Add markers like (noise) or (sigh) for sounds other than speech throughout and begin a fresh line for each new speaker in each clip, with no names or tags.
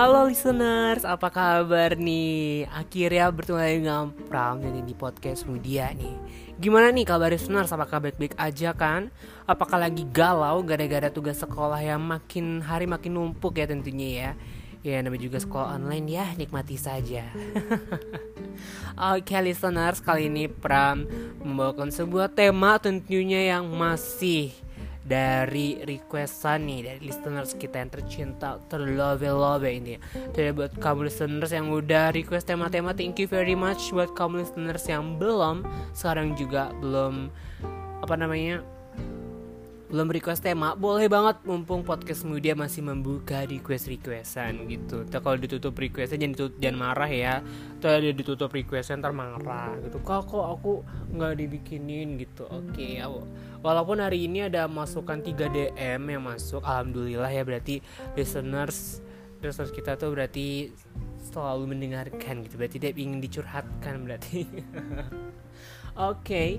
Halo listeners, apa kabar nih? Akhirnya bertemu lagi dengan Pram dan di podcast Mudia nih. Gimana nih kabar listeners, apakah baik-baik aja kan? Apakah lagi galau gara-gara tugas sekolah yang makin hari makin numpuk ya tentunya ya? Ya namanya juga sekolah online ya, nikmati saja. (laughs) Oke okay, listeners, kali ini Pram membawakan sebuah tema tentunya yang masih dari requestan nih dari listeners kita yang tercinta terlove love ini. Jadi buat kamu listeners yang udah request tema-tema thank you very much. Buat kamu listeners yang belum sekarang juga belum apa namanya belum request tema boleh banget. Mumpung podcast media masih membuka request requestan gitu. Tuh, kalau ditutup requestnya jangan ditutup, jangan marah ya. Tuh ada ditutup requestnya ntar marah gitu. Kok kok aku nggak dibikinin gitu? Oke okay, walaupun hari ini ada masukan 3 DM yang masuk alhamdulillah ya berarti listeners listeners kita tuh berarti selalu mendengarkan gitu. Berarti dia ingin dicurhatkan berarti. (laughs) Oke okay.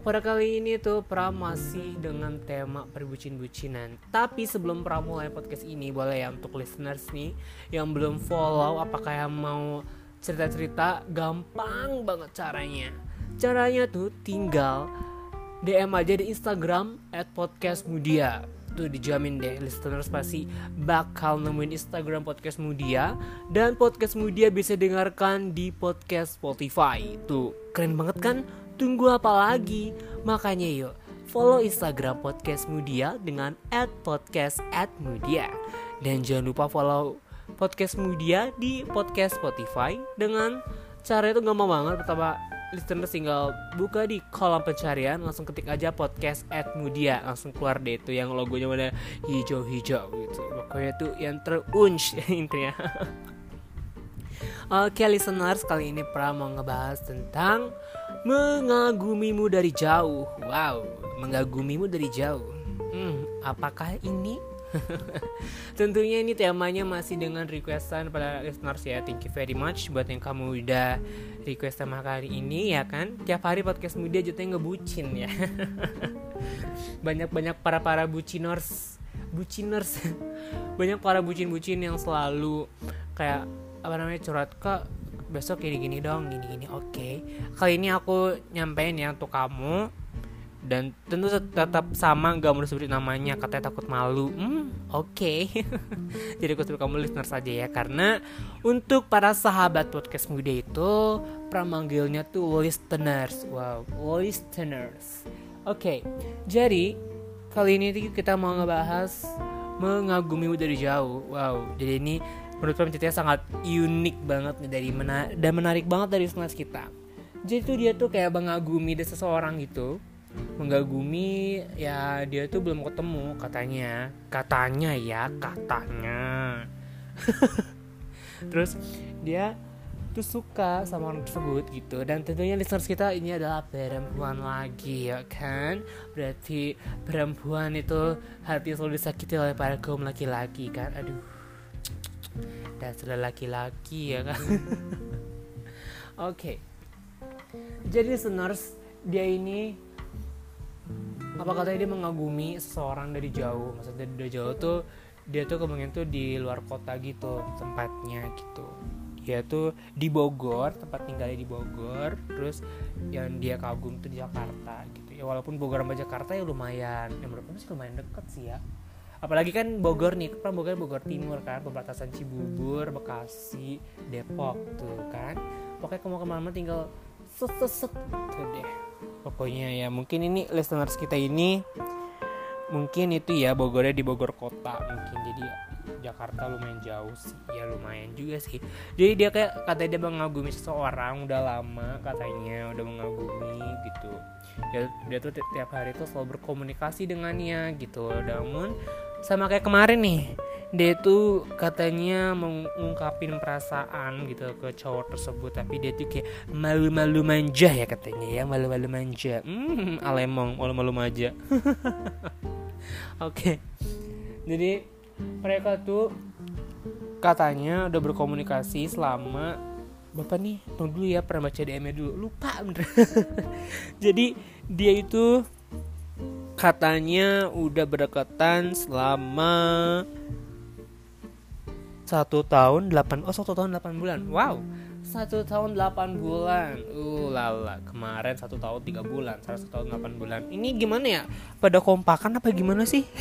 Pada kali ini tuh Pra masih dengan tema perbucin-bucinan. Tapi sebelum Pra mulai podcast ini Boleh ya untuk listeners nih Yang belum follow apakah yang mau cerita-cerita Gampang banget caranya. Caranya tuh tinggal DM aja di Instagram At podcast mudia tuh dijamin deh listeners pasti bakal nemuin Instagram podcast Mudia dan podcast Mudia bisa dengarkan di podcast Spotify. Tuh keren banget kan? Tunggu apa lagi? Makanya yuk follow Instagram Podcast Mudia. Dengan @podcast@mudia dan jangan lupa follow Podcast Mudia di podcast Spotify dengan cara itu gampang banget. Pertama listener tinggal buka di kolom pencarian langsung ketik aja podcast at mudia langsung keluar deh itu yang logonya mana hijau-hijau gitu. Pokoknya tuh yang terunch (laughs) intinya. Oke listeners kali ini Pra mau ngebahas tentang Mengagumimu dari jauh. Wow, mengagumimu dari jauh. Hmm, Apakah ini? (laughs) Tentunya ini temanya masih dengan requestan pada listeners ya. Thank you very much buat yang kamu udah request tema kali ini ya kan? Tiap hari podcast muda jatuhnya ngebucin ya. (laughs) Banyak-banyak para-para buciners. Buciners. (laughs) Banyak para bucin-bucin yang selalu kayak apa namanya curhat ke besok gini gini dong gini gini oke. Okay. kali ini aku nyampein ya untuk kamu dan tentu tetap sama gak mau disebut namanya katanya takut malu. Hmm oke. Okay. (laughs) jadi aku sebut kamu listener saja ya karena untuk para sahabat podcast muda itu pramanggilnya tuh listeners. Wow listeners. Oke okay. jadi kali ini kita mau ngebahas mengagumimu dari jauh. Wow jadi ini menurut kami ceritanya sangat unik banget nih dari mena dan menarik banget dari senas kita. Jadi tuh dia tuh kayak mengagumi dari seseorang gitu mengagumi ya dia tuh belum ketemu katanya. Katanya ya katanya. (laughs) Terus dia tuh suka sama orang tersebut gitu. Dan tentunya listeners kita ini adalah perempuan lagi ya kan? Berarti perempuan itu hati selalu disakiti oleh para kaum laki-laki kan? Aduh. Dasar laki-laki ya kan? (laughs) Oke. Okay. jadi listeners dia ini apa katanya dia mengagumi seseorang dari jauh? Maksudnya dari jauh tuh dia tuh kemungkinan tuh di luar kota gitu tempatnya gitu. Dia tuh di Bogor tempat tinggalnya di Bogor terus yang dia kagum tuh di Jakarta gitu. Ya walaupun Bogor sama Jakarta ya lumayan ya menurut sih lumayan deket sih ya. Apalagi kan Bogor nih kan Bogor Bogor Timur kan perbatasan Cibubur Bekasi Depok tuh kan. Pokoknya kamu ke mana-mana tinggal set set set tuh deh pokoknya ya mungkin ini listeners kita ini mungkin itu ya Bogornya di Bogor kota mungkin. Jadi Jakarta lumayan jauh sih. Ya lumayan juga sih. Jadi dia kayak katanya dia mengagumi seseorang udah lama katanya udah mengagumi gitu. Ya dia tuh tiap hari tuh selalu berkomunikasi dengannya gitu. Namun sama kayak kemarin nih dia tuh katanya mengungkapin perasaan gitu ke cowok tersebut tapi dia tuh kayak malu-malu manja ya katanya ya malu-malu manja. Hmm alemong malu-malu manja. (laughs) Oke. Okay. jadi mereka tuh katanya udah berkomunikasi selama bapak nih? Tunggu dulu ya pernah baca DM-nya dulu. Lupa bener. (laughs) Jadi dia itu katanya udah berdekatan selama satu tahun delapan oh satu tahun delapan bulan. Wow. Satu tahun delapan bulan. Uh lala kemarin satu tahun tiga bulan satu tahun delapan bulan. Ini gimana ya? Pada kompakan apa gimana sih? (laughs)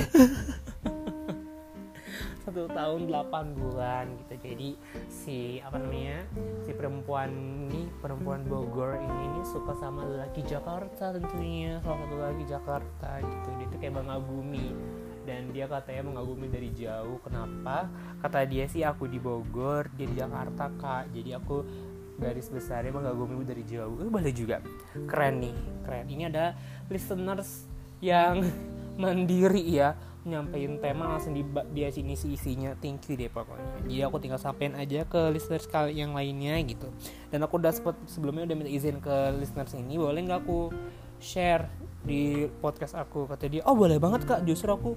Satu tahun delapan bulan gitu. Jadi si apa namanya si perempuan ini perempuan Bogor ini, ini suka sama laki Jakarta tentunya. Salah satu laki Jakarta gitu. Dia tuh kayak mengagumi dan dia katanya mengagumi dari jauh. Kenapa? Kata dia sih aku di Bogor dia di Jakarta kak. Jadi aku garis besarnya mengagumi dari jauh. Eh, boleh juga. Keren nih keren. Ini ada listeners yang (laughs) mandiri ya nyampein tema langsung di dia sini si isinya. Thank you deh pokoknya. Jadi aku tinggal sampein aja ke listeners kali yang lainnya gitu. Dan aku udah sempat sebelumnya udah minta izin ke listeners ini boleh nggak aku share di podcast aku? Kata dia oh boleh banget kak. Justru aku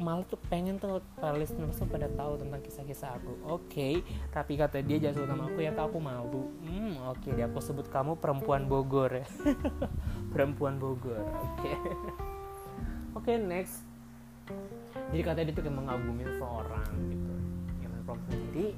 malu tuh pengen tuh para listeners pada tahu tentang kisah-kisah aku. Oke okay, tapi kata dia jangan sebut nama aku ya kak. Aku malu. Hmm oke okay, dia aku sebut kamu perempuan Bogor. Ya (laughs) perempuan Bogor oke. Okay. oke okay, next. Jadi katanya dia tuh kayak mengagumi seorang gitu. Yang prom sendiri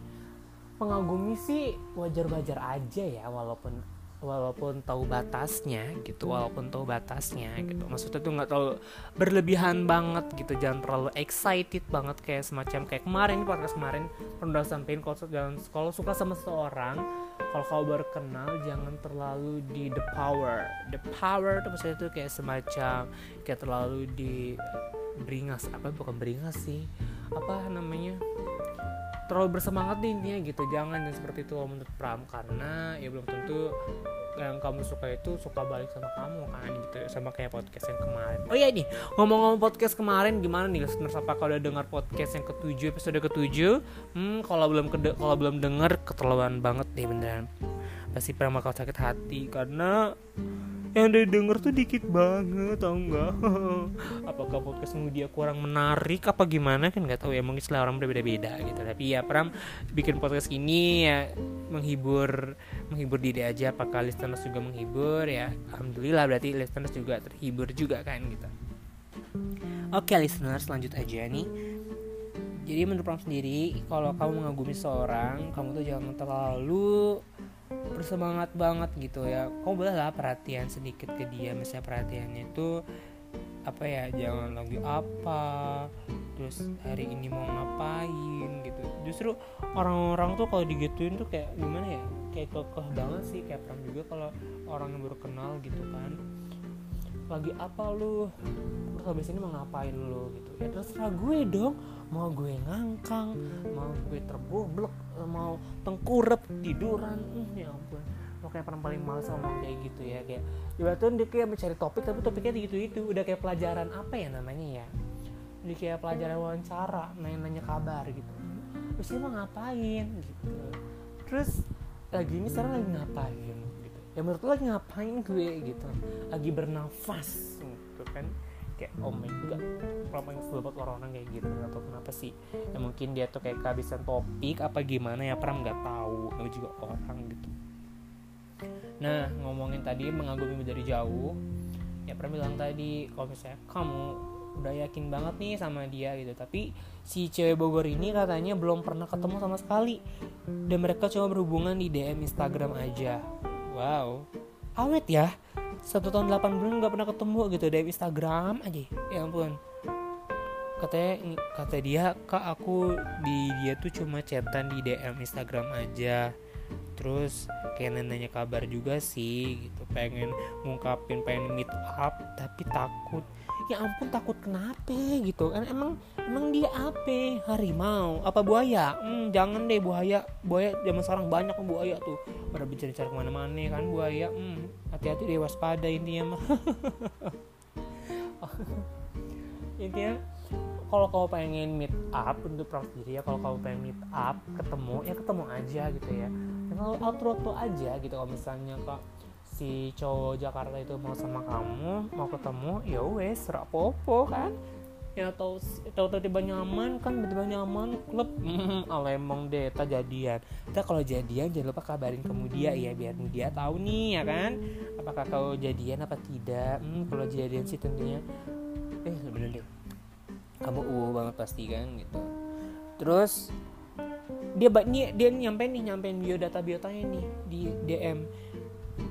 mengagumi sih wajar-wajar aja ya walaupun walaupun tahu batasnya gitu walaupun tahu batasnya gitu. Maksudnya tuh nggak terlalu berlebihan banget gitu jangan terlalu excited banget kayak semacam kayak kemarin podcast kemarin pernah sampein kalau jangan kalau suka sama seseorang kalau kau baru kenal jangan terlalu di the power. The power tuh maksudnya tuh kayak semacam kayak terlalu di beringas apa? Bukan beringas sih. Apa namanya terlalu bersemangat nih intinya gitu. Jangan yang seperti itu menurut Pram karena ya belum tentu yang kamu suka itu suka balik sama kamu kan gitu. Sama kayak podcast yang kemarin. Oh iya nih ngomong-ngomong podcast kemarin gimana nih listeners? Apakah udah dengar podcast yang ketujuh episode ketujuh? Hmm kalau belum kalau belum dengar keterlaluan banget nih beneran pasti pernah bakal sakit hati karena yang dia denger tuh dikit banget tau nggak? (laughs) Apakah podcast dia kurang menarik apa gimana? Kan nggak tahu ya mungkin selera orang berbeda-beda gitu. Tapi ya Pram bikin podcast ini ya menghibur menghibur diri aja. Apakah listeners juga menghibur? Ya alhamdulillah berarti listeners juga terhibur juga kan gitu. Oke listeners lanjut aja nih. Jadi menurut Pram sendiri kalau kamu mengagumi seorang kamu tuh jangan terlalu bersemangat banget gitu ya. Kamu boleh lah perhatian sedikit ke dia misalnya perhatiannya itu apa ya jangan lagi apa terus hari ini mau ngapain gitu. Justru orang-orang tuh kalau digituin tuh kayak gimana ya kayak kekeh banget sih kayak pernah juga kalau orang yang baru kenal gitu kan lagi apa lu? Terus habis ini mau ngapain lu gitu? Ya terserah gue dong. Mau gue ngangkang mau gue terboblok mau tengkurap tiduran. Hmm, ya ampun. Lo kayak pernah paling males ngomong kayak gitu ya. Kayak ibaratnya dia kayak mencari topik tapi topiknya gitu itu udah kayak pelajaran apa ya namanya ya? Udah kayak pelajaran wawancara nanya-nanya kabar gitu. Terus dia mau ngapain gitu? Terus lagi ini sekarang lagi ngapain ya menurut lo ngapain gue gitu? Lagi bernafas gitu kan? Kayak oh my god kenapa yang buat orang-orang kayak gitu? Atau kenapa sih. Ya mungkin dia tuh kayak kehabisan topik apa gimana ya? Pernah nggak tahu tapi juga orang gitu. Nah ngomongin tadi mengagumi dari jauh. Ya pernah bilang tadi kalau misalnya kamu udah yakin banget nih sama dia gitu. Tapi si cewek Bogor ini katanya belum pernah ketemu sama sekali. Dan mereka cuma berhubungan di DM Instagram aja wow. Awet ya? Satu tahun 8 bulan nggak pernah ketemu gitu dari Instagram aja. Ya ampun. Katanya kata dia kak aku di dia tuh cuma chatan di DM Instagram aja. Terus kayak nanya kabar juga sih gitu. Pengen ngungkapin pengen meet up tapi takut ya ampun takut kenapa gitu kan? Emang emang dia apa? Harimau apa buaya? Hmm, jangan deh buaya buaya zaman sekarang banyak buaya tuh. Pada bicara-bicara ke mana-mana kan buaya hmm, hati-hati deh waspada intinya mah. (laughs) Intinya kalau kau pengen meet up untuk prof diri ya kalau kau pengen meet up ketemu ya ketemu aja gitu ya. Kalau outro tuh aja gitu kalau misalnya kak si cowok Jakarta itu mau sama kamu mau ketemu ya wes rapopo kan? Ya atau tahu tiba nyaman kan? Tiba nyaman klub. Alemong deh tak jadian. Kita kalau jadian jangan lupa kabarin ke dia ya biar dia tahu nih ya kan? Apakah kau jadian apa tidak? Hmm, kalau jadian sih tentunya eh bener deh. Kamu uwu banget pasti kan? Gitu. Terus dia dia dia nyampein nih nyampein biodata biotanya nih di DM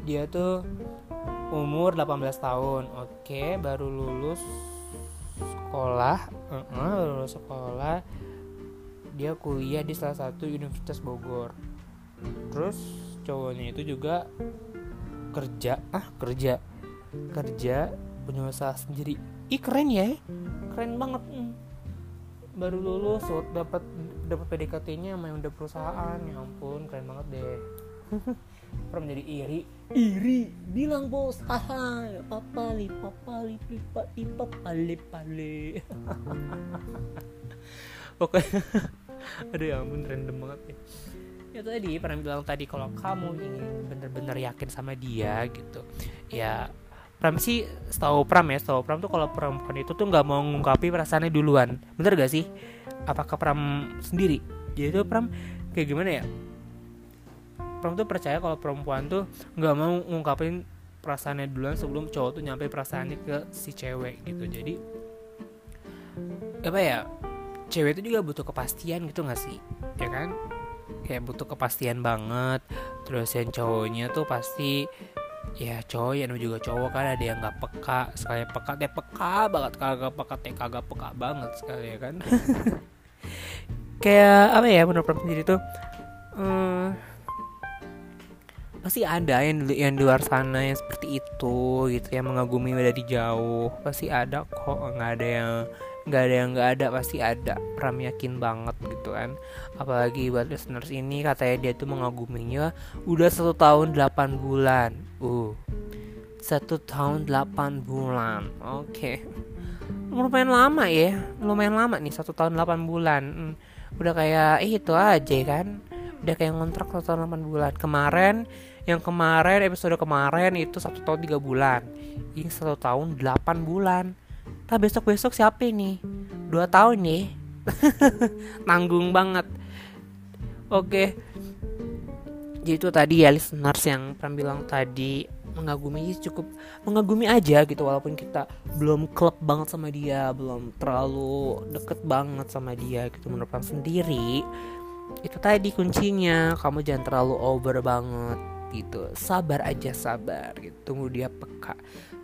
dia tuh umur 18 tahun. Oke baru lulus sekolah. Uh -uh, baru lulus sekolah. Dia kuliah di salah satu universitas Bogor. Terus cowoknya itu juga kerja. Ah kerja. Kerja punya usaha sendiri. Ih keren ya. Keren banget. Hmm. baru lulus dapat dapat PDKT-nya sama udah perusahaan. Ya ampun keren banget deh (laughs) pernah menjadi iri. Iri. Bilang bos haha papali papali pipa pipa pale pale. (laughs) Oke (laughs) aduh ya ampun random banget ya. Ya tadi pernah bilang tadi kalau kamu ingin bener-bener yakin sama dia gitu. Ya Pram sih setahu Pram ya setahu Pram tuh kalau perempuan itu tuh nggak mau ngungkapi perasaannya duluan. Bener gak sih? Apakah Pram sendiri? Jadi tuh Pram kayak gimana ya Pram tuh percaya kalau perempuan tuh nggak mau ngungkapin perasaannya duluan sebelum cowok tuh nyampe perasaannya ke si cewek gitu. Jadi apa ya cewek itu juga butuh kepastian gitu gak sih? Ya kan? Kayak butuh kepastian banget. Terus yang cowoknya tuh pasti ya cowok yang juga cowok kan ada yang nggak peka sekali peka deh peka banget. Kagak peka teh kagak peka banget sekali ya kan? (laughs) Kayak apa ya menurut sendiri tuh hmm, pasti ada yang yang di luar sana yang seperti itu gitu yang mengagumi dari jauh? Pasti ada kok nggak ada yang nggak ada yang nggak ada pasti ada. Pram yakin banget gitu kan. Apalagi buat listeners ini katanya dia tuh mengaguminya udah satu tahun 8 bulan. Uh. Satu tahun 8 bulan oke. Okay. lumayan lama ya lumayan lama nih satu tahun 8 bulan. Hmm, udah kayak eh, itu aja kan. Udah kayak ngontrak satu tahun 8 bulan. Kemarin yang kemarin episode kemarin itu satu tahun tiga bulan. Ini satu tahun 8 bulan. Nah besok besok siapa ini? Dua tahun nih. (laughs) Nanggung banget. Oke. Jadi itu tadi ya listeners yang pernah bilang tadi mengagumi cukup mengagumi aja gitu walaupun kita belum klub banget sama dia belum terlalu deket banget sama dia gitu menurut sendiri. Itu tadi kuncinya kamu jangan terlalu over banget gitu. Sabar aja sabar gitu. Tunggu dia peka.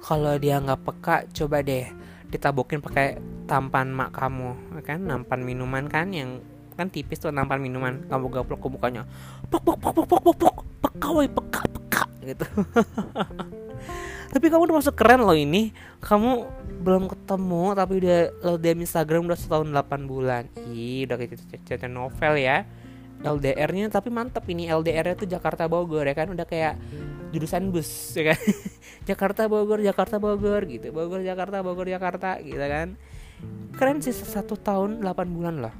Kalau dia nggak peka coba deh ditabokin pakai tampan mak kamu ya kan? Nampan minuman kan yang kan tipis tuh nampan minuman. Kamu gaplok ke mukanya. Pok pok pok pok pok pok pok. Peka woi peka peka gitu. (laughs) Tapi kamu udah masuk keren loh ini. Kamu belum ketemu tapi udah lo DM Instagram udah setahun 8 bulan. Ih udah kayak cerita novel ya LDR-nya tapi mantep ini. LDR-nya tuh Jakarta Bogor ya kan? Udah kayak jurusan bus ya kan? (laughs) Jakarta Bogor Jakarta Bogor gitu. Bogor Jakarta Bogor Jakarta gitu kan? Keren sih satu tahun 8 bulan lah.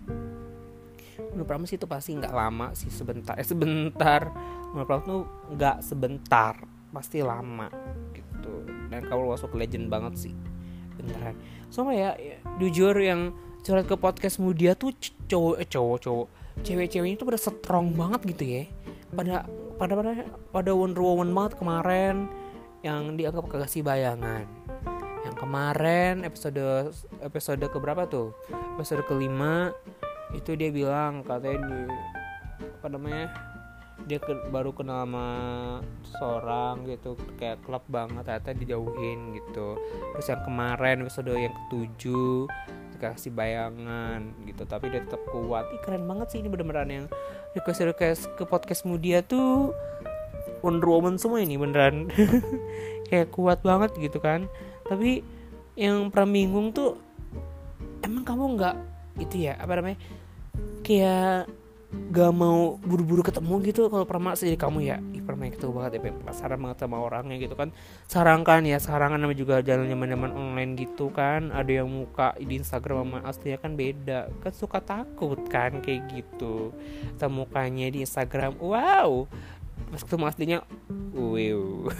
Menurut Pram itu pasti nggak lama sih sebentar. Eh sebentar. Menurut tuh nggak sebentar. Pasti lama gitu. Dan kamu masuk legend banget sih beneran. Soalnya ya, ya jujur yang curhat ke podcast mudia tuh cowok eh, cowok cowok cewek-ceweknya itu pada strong banget gitu ya. Pada pada pada pada Wonder Woman banget kemarin. Yang dianggap kekasih bayangan. Yang kemarin episode episode keberapa tuh? Episode kelima itu dia bilang katanya di apa namanya dia ke, baru kenal sama seorang gitu. Kayak klub banget ternyata dijauhin gitu. Terus yang kemarin episode yang ketujuh dikasih bayangan gitu tapi dia tetap kuat. Ih, keren banget sih ini beneran yang request request ke podcast Mudia tuh Wonder Woman semua ini beneran. (laughs) Kayak kuat banget gitu kan. Tapi yang pernah bingung tuh emang kamu nggak itu ya apa namanya kayak gak mau buru-buru ketemu gitu kalau pernah jadi kamu ya pernah ketemu banget ya penasaran banget sama orangnya gitu kan. Sarangkan ya sarangan namanya juga jalan zaman online gitu kan. Ada yang muka di Instagram sama aslinya kan beda. Kan suka takut kan kayak gitu. Sama mukanya di Instagram wow! Pas ketemu aslinya wow. (laughs)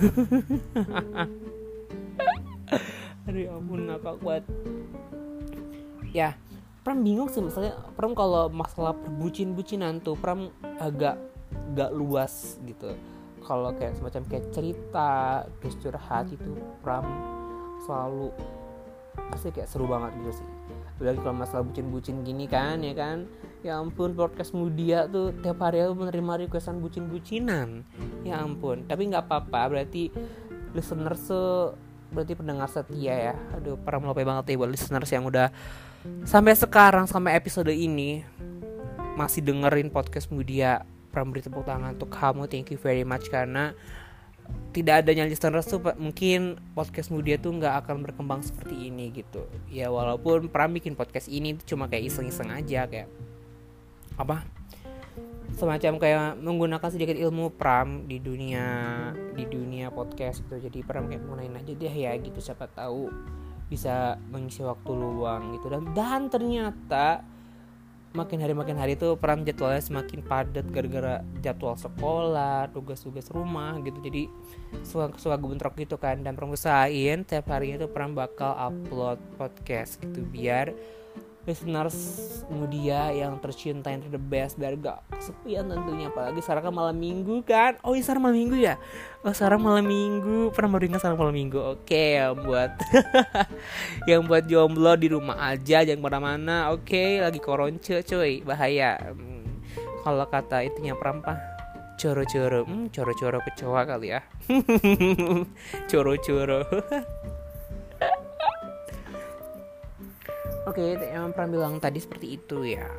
Aduh ya ampun ngakak buat ya Pram bingung sih misalnya Pram kalau masalah perbucin-bucinan tuh Pram agak gak luas gitu. Kalau kayak semacam kayak cerita terus curhat itu Pram selalu pasti kayak seru banget gitu sih. Lagi kalau masalah bucin-bucin gini kan ya kan? Ya ampun podcast mudia tuh tiap hari aku menerima requestan bucin-bucinan. Ya ampun tapi nggak apa-apa berarti listener se berarti pendengar setia ya. Aduh para melope banget ya buat listeners yang udah sampai sekarang sampai episode ini masih dengerin podcast mudia pram beri tepuk tangan untuk kamu. Thank you very much karena tidak adanya listeners tuh mungkin podcast mudia tuh nggak akan berkembang seperti ini gitu. Ya walaupun pram bikin podcast ini cuma kayak iseng-iseng aja kayak apa? Semacam kayak menggunakan sedikit ilmu pram di dunia di dunia podcast gitu. Jadi pram kayak gunain aja deh ya gitu. Siapa tahu bisa mengisi waktu luang gitu. Dan dan ternyata makin hari makin hari tuh pram jadwalnya semakin padat gara-gara jadwal sekolah tugas-tugas rumah gitu. Jadi suka suka bentrok gitu kan. Dan pram usahain tiap harinya tuh pram bakal upload podcast gitu biar listeners mudia yang tercinta yang the best biar gak kesepian tentunya. Apalagi sekarang kan malam minggu kan. Oh iya sekarang malam minggu ya? Oh sekarang malam minggu. Pernah baru ingat sekarang malam minggu? Oke okay, yang buat (laughs) yang buat jomblo di rumah aja jangan ke mana-mana. Oke okay, lagi koronce cuy. Bahaya. Hmm, kalau kata itunya perampah coro-coro. Hmm, coro-coro kecoa kali ya. (laughs) Coro-coro (laughs) Oke, okay, yang pernah bilang tadi seperti itu ya.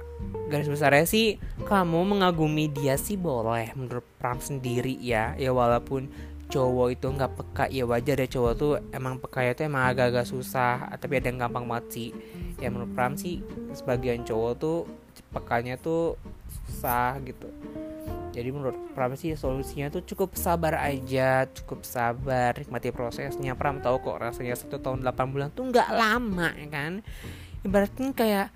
Garis besarnya sih, kamu mengagumi dia sih boleh menurut Pram sendiri ya. Ya walaupun cowok itu nggak peka ya wajar ya cowok tuh emang peka itu emang agak-agak susah tapi ada yang gampang banget sih ya menurut Pram sih sebagian cowok tuh pekanya tuh susah gitu jadi menurut Pram sih solusinya tuh cukup sabar aja cukup sabar nikmati prosesnya Pram tahu kok rasanya satu tahun 8 bulan tuh nggak lama ya kan ibaratnya kayak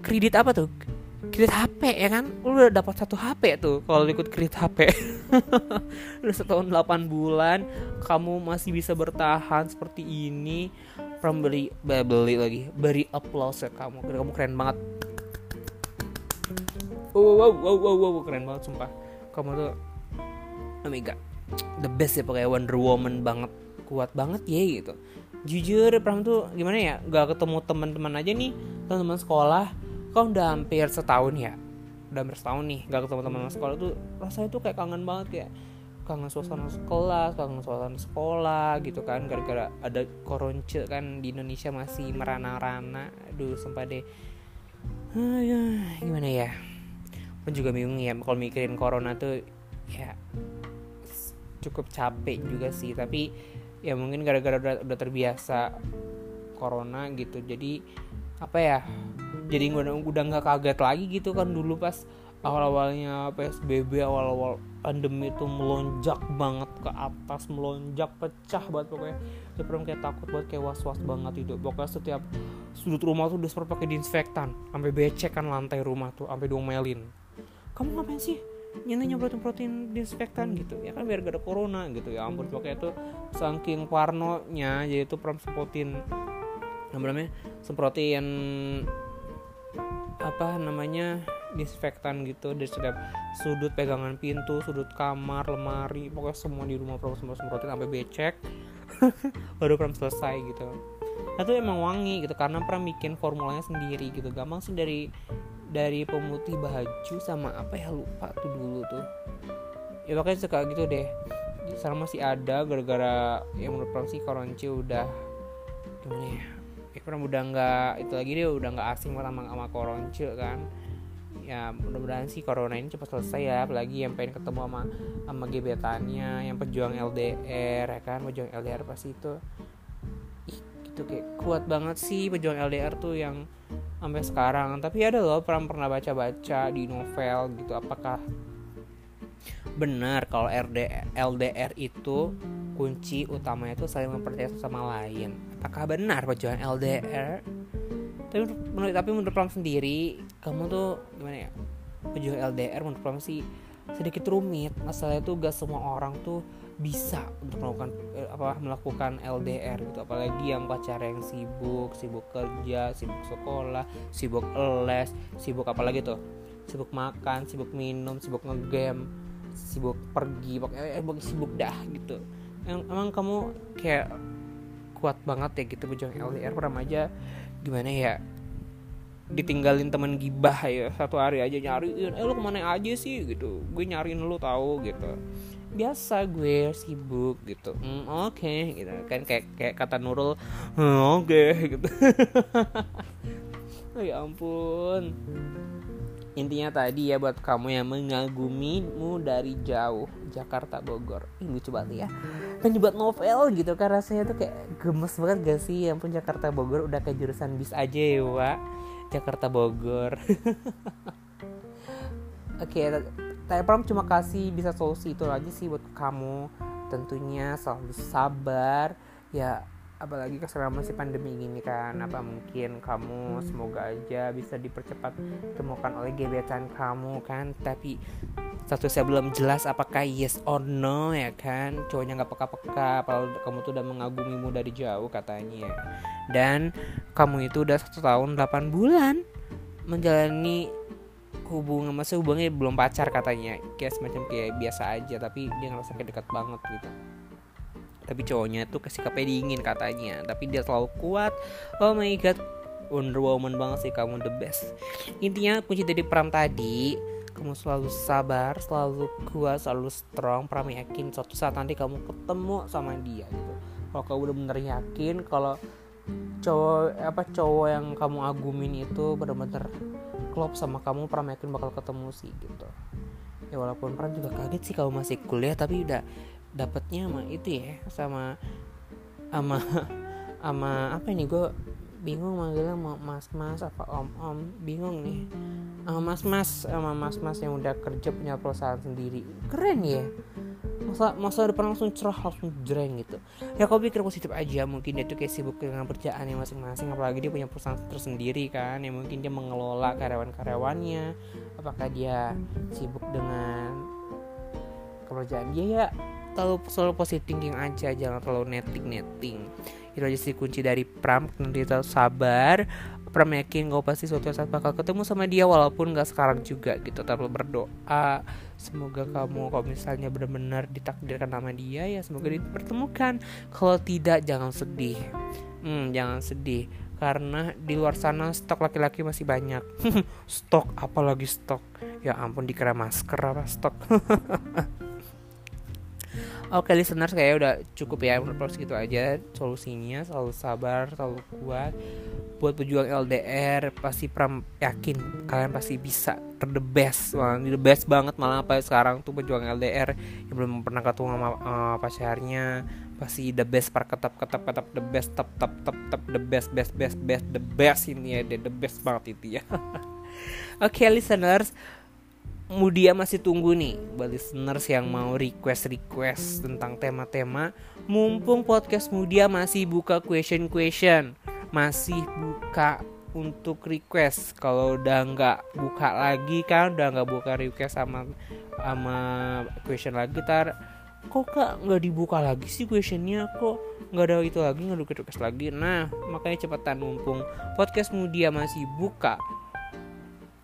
kredit apa tuh? Kredit HP ya kan? Lu udah dapat satu HP tuh kalau ikut kredit HP (laughs) udah setahun 8 bulan kamu masih bisa bertahan seperti ini. From beli beli lagi. Beri applause ya kamu. Kamu keren banget. Wow wow wow wow wow, keren banget sumpah. Kamu tuh oh the best ya pakai Wonder Woman banget. Kuat banget ya gitu jujur Pram tuh gimana ya? Gak ketemu teman-teman aja nih teman-teman sekolah. Kau udah hampir setahun ya? Udah hampir setahun nih gak ketemu teman sekolah tuh rasanya tuh kayak kangen banget kayak kangen suasana sekolah, kangen suasana sekolah gitu kan. Gara-gara ada koronce kan di Indonesia masih merana-rana. Aduh sumpah deh. Aduh, gimana ya? Pun juga bingung ya kalau mikirin corona tuh ya cukup capek juga sih. Tapi ya mungkin gara-gara udah, udah terbiasa corona gitu. Jadi apa ya jadi udah udah nggak kaget lagi gitu kan dulu pas awal-awalnya PSBB awal-awal pandemi itu melonjak banget ke atas melonjak pecah banget pokoknya. Saya pernah kayak takut banget kayak was-was banget itu pokoknya setiap sudut rumah tuh udah pakai disinfektan sampai becek kan lantai rumah tuh sampai diomelin. Kamu ngapain sih nyentuh nyemprotin protein disinfektan gitu. Ya kan biar gak ada corona gitu. Ya ampun pokoknya itu saking jadi itu pernah semprotin apa namanya semprotin apa namanya disinfektan gitu dari setiap sudut pegangan pintu sudut kamar lemari pokoknya semua di rumah semua semprotin sampai becek. (laughs) Baru pernah selesai gitu. Nah, itu emang wangi gitu karena pernah bikin formulanya sendiri gitu. Gampang sih dari dari pemutih baju sama apa ya lupa tuh dulu tuh. Ya pokoknya suka gitu deh. Sekarang masih ada gara-gara yang menurut Pram sih Koronci udah gimana ya ya Pram udah nggak itu lagi dia udah nggak asing sama sama Koronci kan. Ya mudah-mudahan sih corona ini cepat selesai ya apalagi yang pengen ketemu sama sama gebetannya yang pejuang LDR ya kan pejuang LDR pasti itu gitu kayak kuat banget sih pejuang LDR tuh yang sampai sekarang. Tapi ada loh pernah pernah baca baca di novel gitu apakah benar kalau RD, LDR itu kunci utamanya itu saling mempercayai sama lain? Apakah benar perjuangan LDR tapi menurut tapi menurut Pram sendiri kamu tuh gimana ya? Perjuangan LDR menurut Pram sih sedikit rumit masalahnya tuh gak semua orang tuh bisa untuk melakukan eh, apa melakukan LDR gitu. Apalagi yang pacar yang sibuk sibuk kerja sibuk sekolah sibuk les sibuk apa lagi tuh? Sibuk makan sibuk minum sibuk ngegame sibuk pergi pokoknya eh, sibuk dah gitu. Yang emang kamu kayak kuat banget ya gitu berjuang LDR pernah aja gimana ya? Ditinggalin teman gibah ya satu hari aja nyariin eh lu ke mana aja sih? Gitu. Gue nyariin lu tahu gitu biasa gue sibuk gitu. Mm, oke okay, gitu kan kayak kayak kata Nurul mm, oke okay, gitu. (laughs) Oh, ya ampun. Intinya tadi ya buat kamu yang mengagumimu dari jauh Jakarta Bogor. Ini lucu banget ya. Kan dibuat novel gitu kan rasanya tuh kayak gemes banget gak sih? Yang pun Jakarta Bogor udah kayak jurusan bis aja ya Wak. Jakarta Bogor. (laughs) Oke okay, Pram cuma kasih bisa solusi itu aja sih buat kamu. Tentunya selalu sabar. Ya apalagi selama masih pandemi gini kan apa mungkin kamu semoga aja bisa dipercepat temukan oleh gebetan kamu kan. Tapi satu saya belum jelas apakah yes or no ya kan. Cowoknya nggak peka-peka kalau kamu tuh udah mengagumimu dari jauh katanya dan kamu itu udah satu tahun 8 bulan menjalani hubungan masa hubungannya belum pacar katanya. Kayak semacam kayak biasa aja tapi dia ngerasa kayak dekat banget gitu. Tapi cowoknya tuh kasih sikapnya dingin katanya tapi dia selalu kuat. Oh my god Wonder Woman banget sih kamu the best. Intinya kunci dari Pram tadi kamu selalu sabar selalu kuat selalu strong. Pram yakin suatu saat nanti kamu ketemu sama dia gitu. Kalau kamu udah bener yakin kalau cowok apa cowok yang kamu agumin itu benar-benar klop sama kamu Pram yakin bakal ketemu sih gitu. Ya walaupun Pram juga kaget sih kalau masih kuliah tapi udah dapatnya sama itu ya sama sama (laughs) sama apa ini gue bingung manggilnya mau mas mas apa om om bingung nih. Sama mas mas sama mas mas yang udah kerja punya perusahaan sendiri. Keren ya. Masa masa depan langsung cerah langsung jreng gitu. Ya kau pikir positif aja. Mungkin dia tuh kayak sibuk dengan kerjaannya masing-masing. Apalagi dia punya perusahaan tersendiri kan. Ya mungkin dia mengelola karyawan-karyawannya. Apakah dia sibuk dengan pekerjaan dia? Ya terlalu selalu positif thinking aja jangan terlalu netting netting. Itu aja sih kunci dari Pram nanti tetap sabar. Pram yakin kau pasti suatu saat bakal ketemu sama dia walaupun gak sekarang juga gitu. Terlalu berdoa semoga kamu kalau misalnya benar-benar ditakdirkan sama dia ya semoga dipertemukan. Kalau tidak jangan sedih. Hmm, jangan sedih karena di luar sana stok laki-laki masih banyak. (laughs) Stok apalagi stok? Ya ampun dikira masker apa stok (laughs) Oke listeners kayak udah cukup ya. Menurut gitu aja solusinya. Selalu sabar selalu kuat. Buat pejuang LDR pasti pram yakin kalian pasti bisa. The best malah the best banget malah apa sekarang tuh pejuang LDR yang belum pernah ketemu sama uh, pacarnya. Pasti the best par ketap ketap ketap the best tap tap tap tap the best best best best the best ini ya the best banget itu ya. (laughs) Oke okay, listeners Mudia masih tunggu nih buat listeners yang mau request-request tentang tema-tema. Mumpung podcast Mudia masih buka question-question Masih buka untuk request. Kalau udah nggak buka lagi kan Udah nggak buka request sama sama question lagi tar. Kok kak nggak dibuka lagi sih questionnya? Kok nggak ada itu lagi nggak ada request lagi? Nah makanya cepetan mumpung podcast Mudia masih buka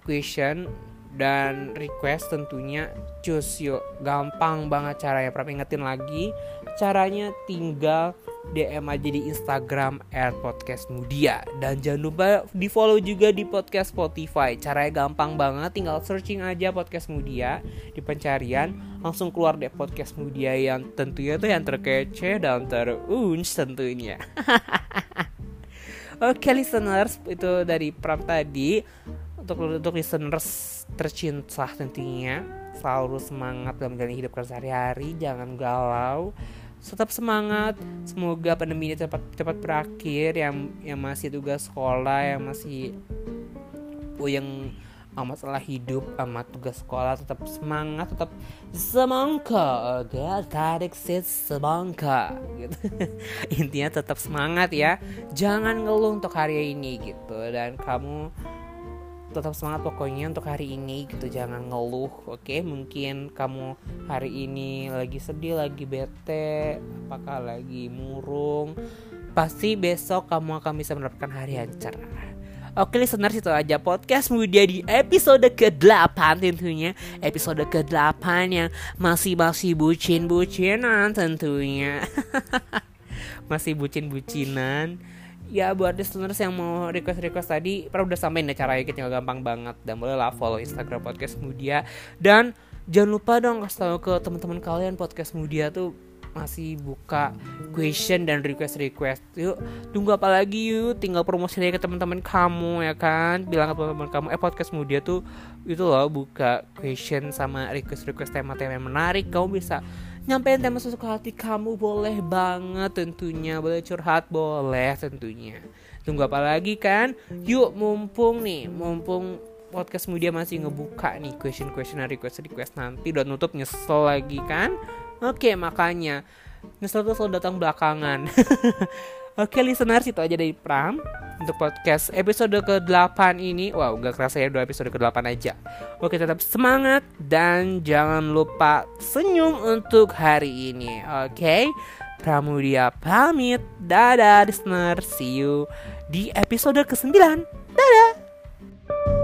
question dan request tentunya cus yuk. Gampang banget caranya Prap. Ingetin lagi caranya tinggal DM aja di Instagram @podcastmudia. Dan jangan lupa di follow juga di podcast Spotify. Caranya gampang banget tinggal searching aja podcast Mudia di pencarian. Langsung keluar deh podcast Mudia yang tentunya tuh yang terkece dan terunch tentunya. (laughs) Oke okay, listeners itu dari Prap tadi untuk untuk listeners tercinta tentunya selalu semangat dalam menjalani hidup sehari-hari jangan galau. Tetap semangat semoga pandemi ini cepat cepat berakhir. Yang yang masih tugas sekolah yang masih oh yang masalah hidup amat tugas sekolah tetap semangat tetap semangka. Agar tarik sit semangka. Gitu. (laughs) Intinya tetap semangat ya. Jangan ngeluh untuk hari ini gitu. Dan kamu tetap semangat pokoknya untuk hari ini gitu jangan ngeluh oke? Okay? mungkin kamu hari ini lagi sedih lagi bete apakah lagi murung? Pasti besok kamu akan bisa mendapatkan hari yang cerah. Oke listener itu aja podcast Mudia di episode ke-8 tentunya. Episode ke-8 yang masih-masih bucin-bucinan tentunya. (laughs) Masih bucin-bucinan ya buat listeners yang mau request request tadi Pram udah sampein deh caranya tinggal gampang banget. Dan boleh lah follow Instagram podcast Mudia. Dan jangan lupa dong kasih tahu ke teman-teman kalian podcast Mudia tuh masih buka question dan request request yuk tunggu apa lagi yuk? Tinggal promosi ke teman-teman kamu ya kan? Bilang ke teman-teman kamu eh podcast mudia tuh itu loh buka question sama request request tema-tema yang menarik. Kamu bisa nyampein tema sesuka hati kamu boleh banget tentunya. Boleh curhat boleh tentunya. Tunggu apa lagi kan? Yuk mumpung nih mumpung podcast media masih ngebuka nih question question request request. Nanti udah nutup nyesel lagi kan? Oke, makanya. Nyesel tuh selalu datang belakangan. (laughs) Oke, listeners itu aja dari Pram untuk podcast episode ke-8 ini. Wow, gak kerasa ya dua episode ke-8 aja. Oke, tetap semangat dan jangan lupa senyum untuk hari ini. Oke. Pramudia pamit. Dadah listeners. See you di episode ke-9. Dadah.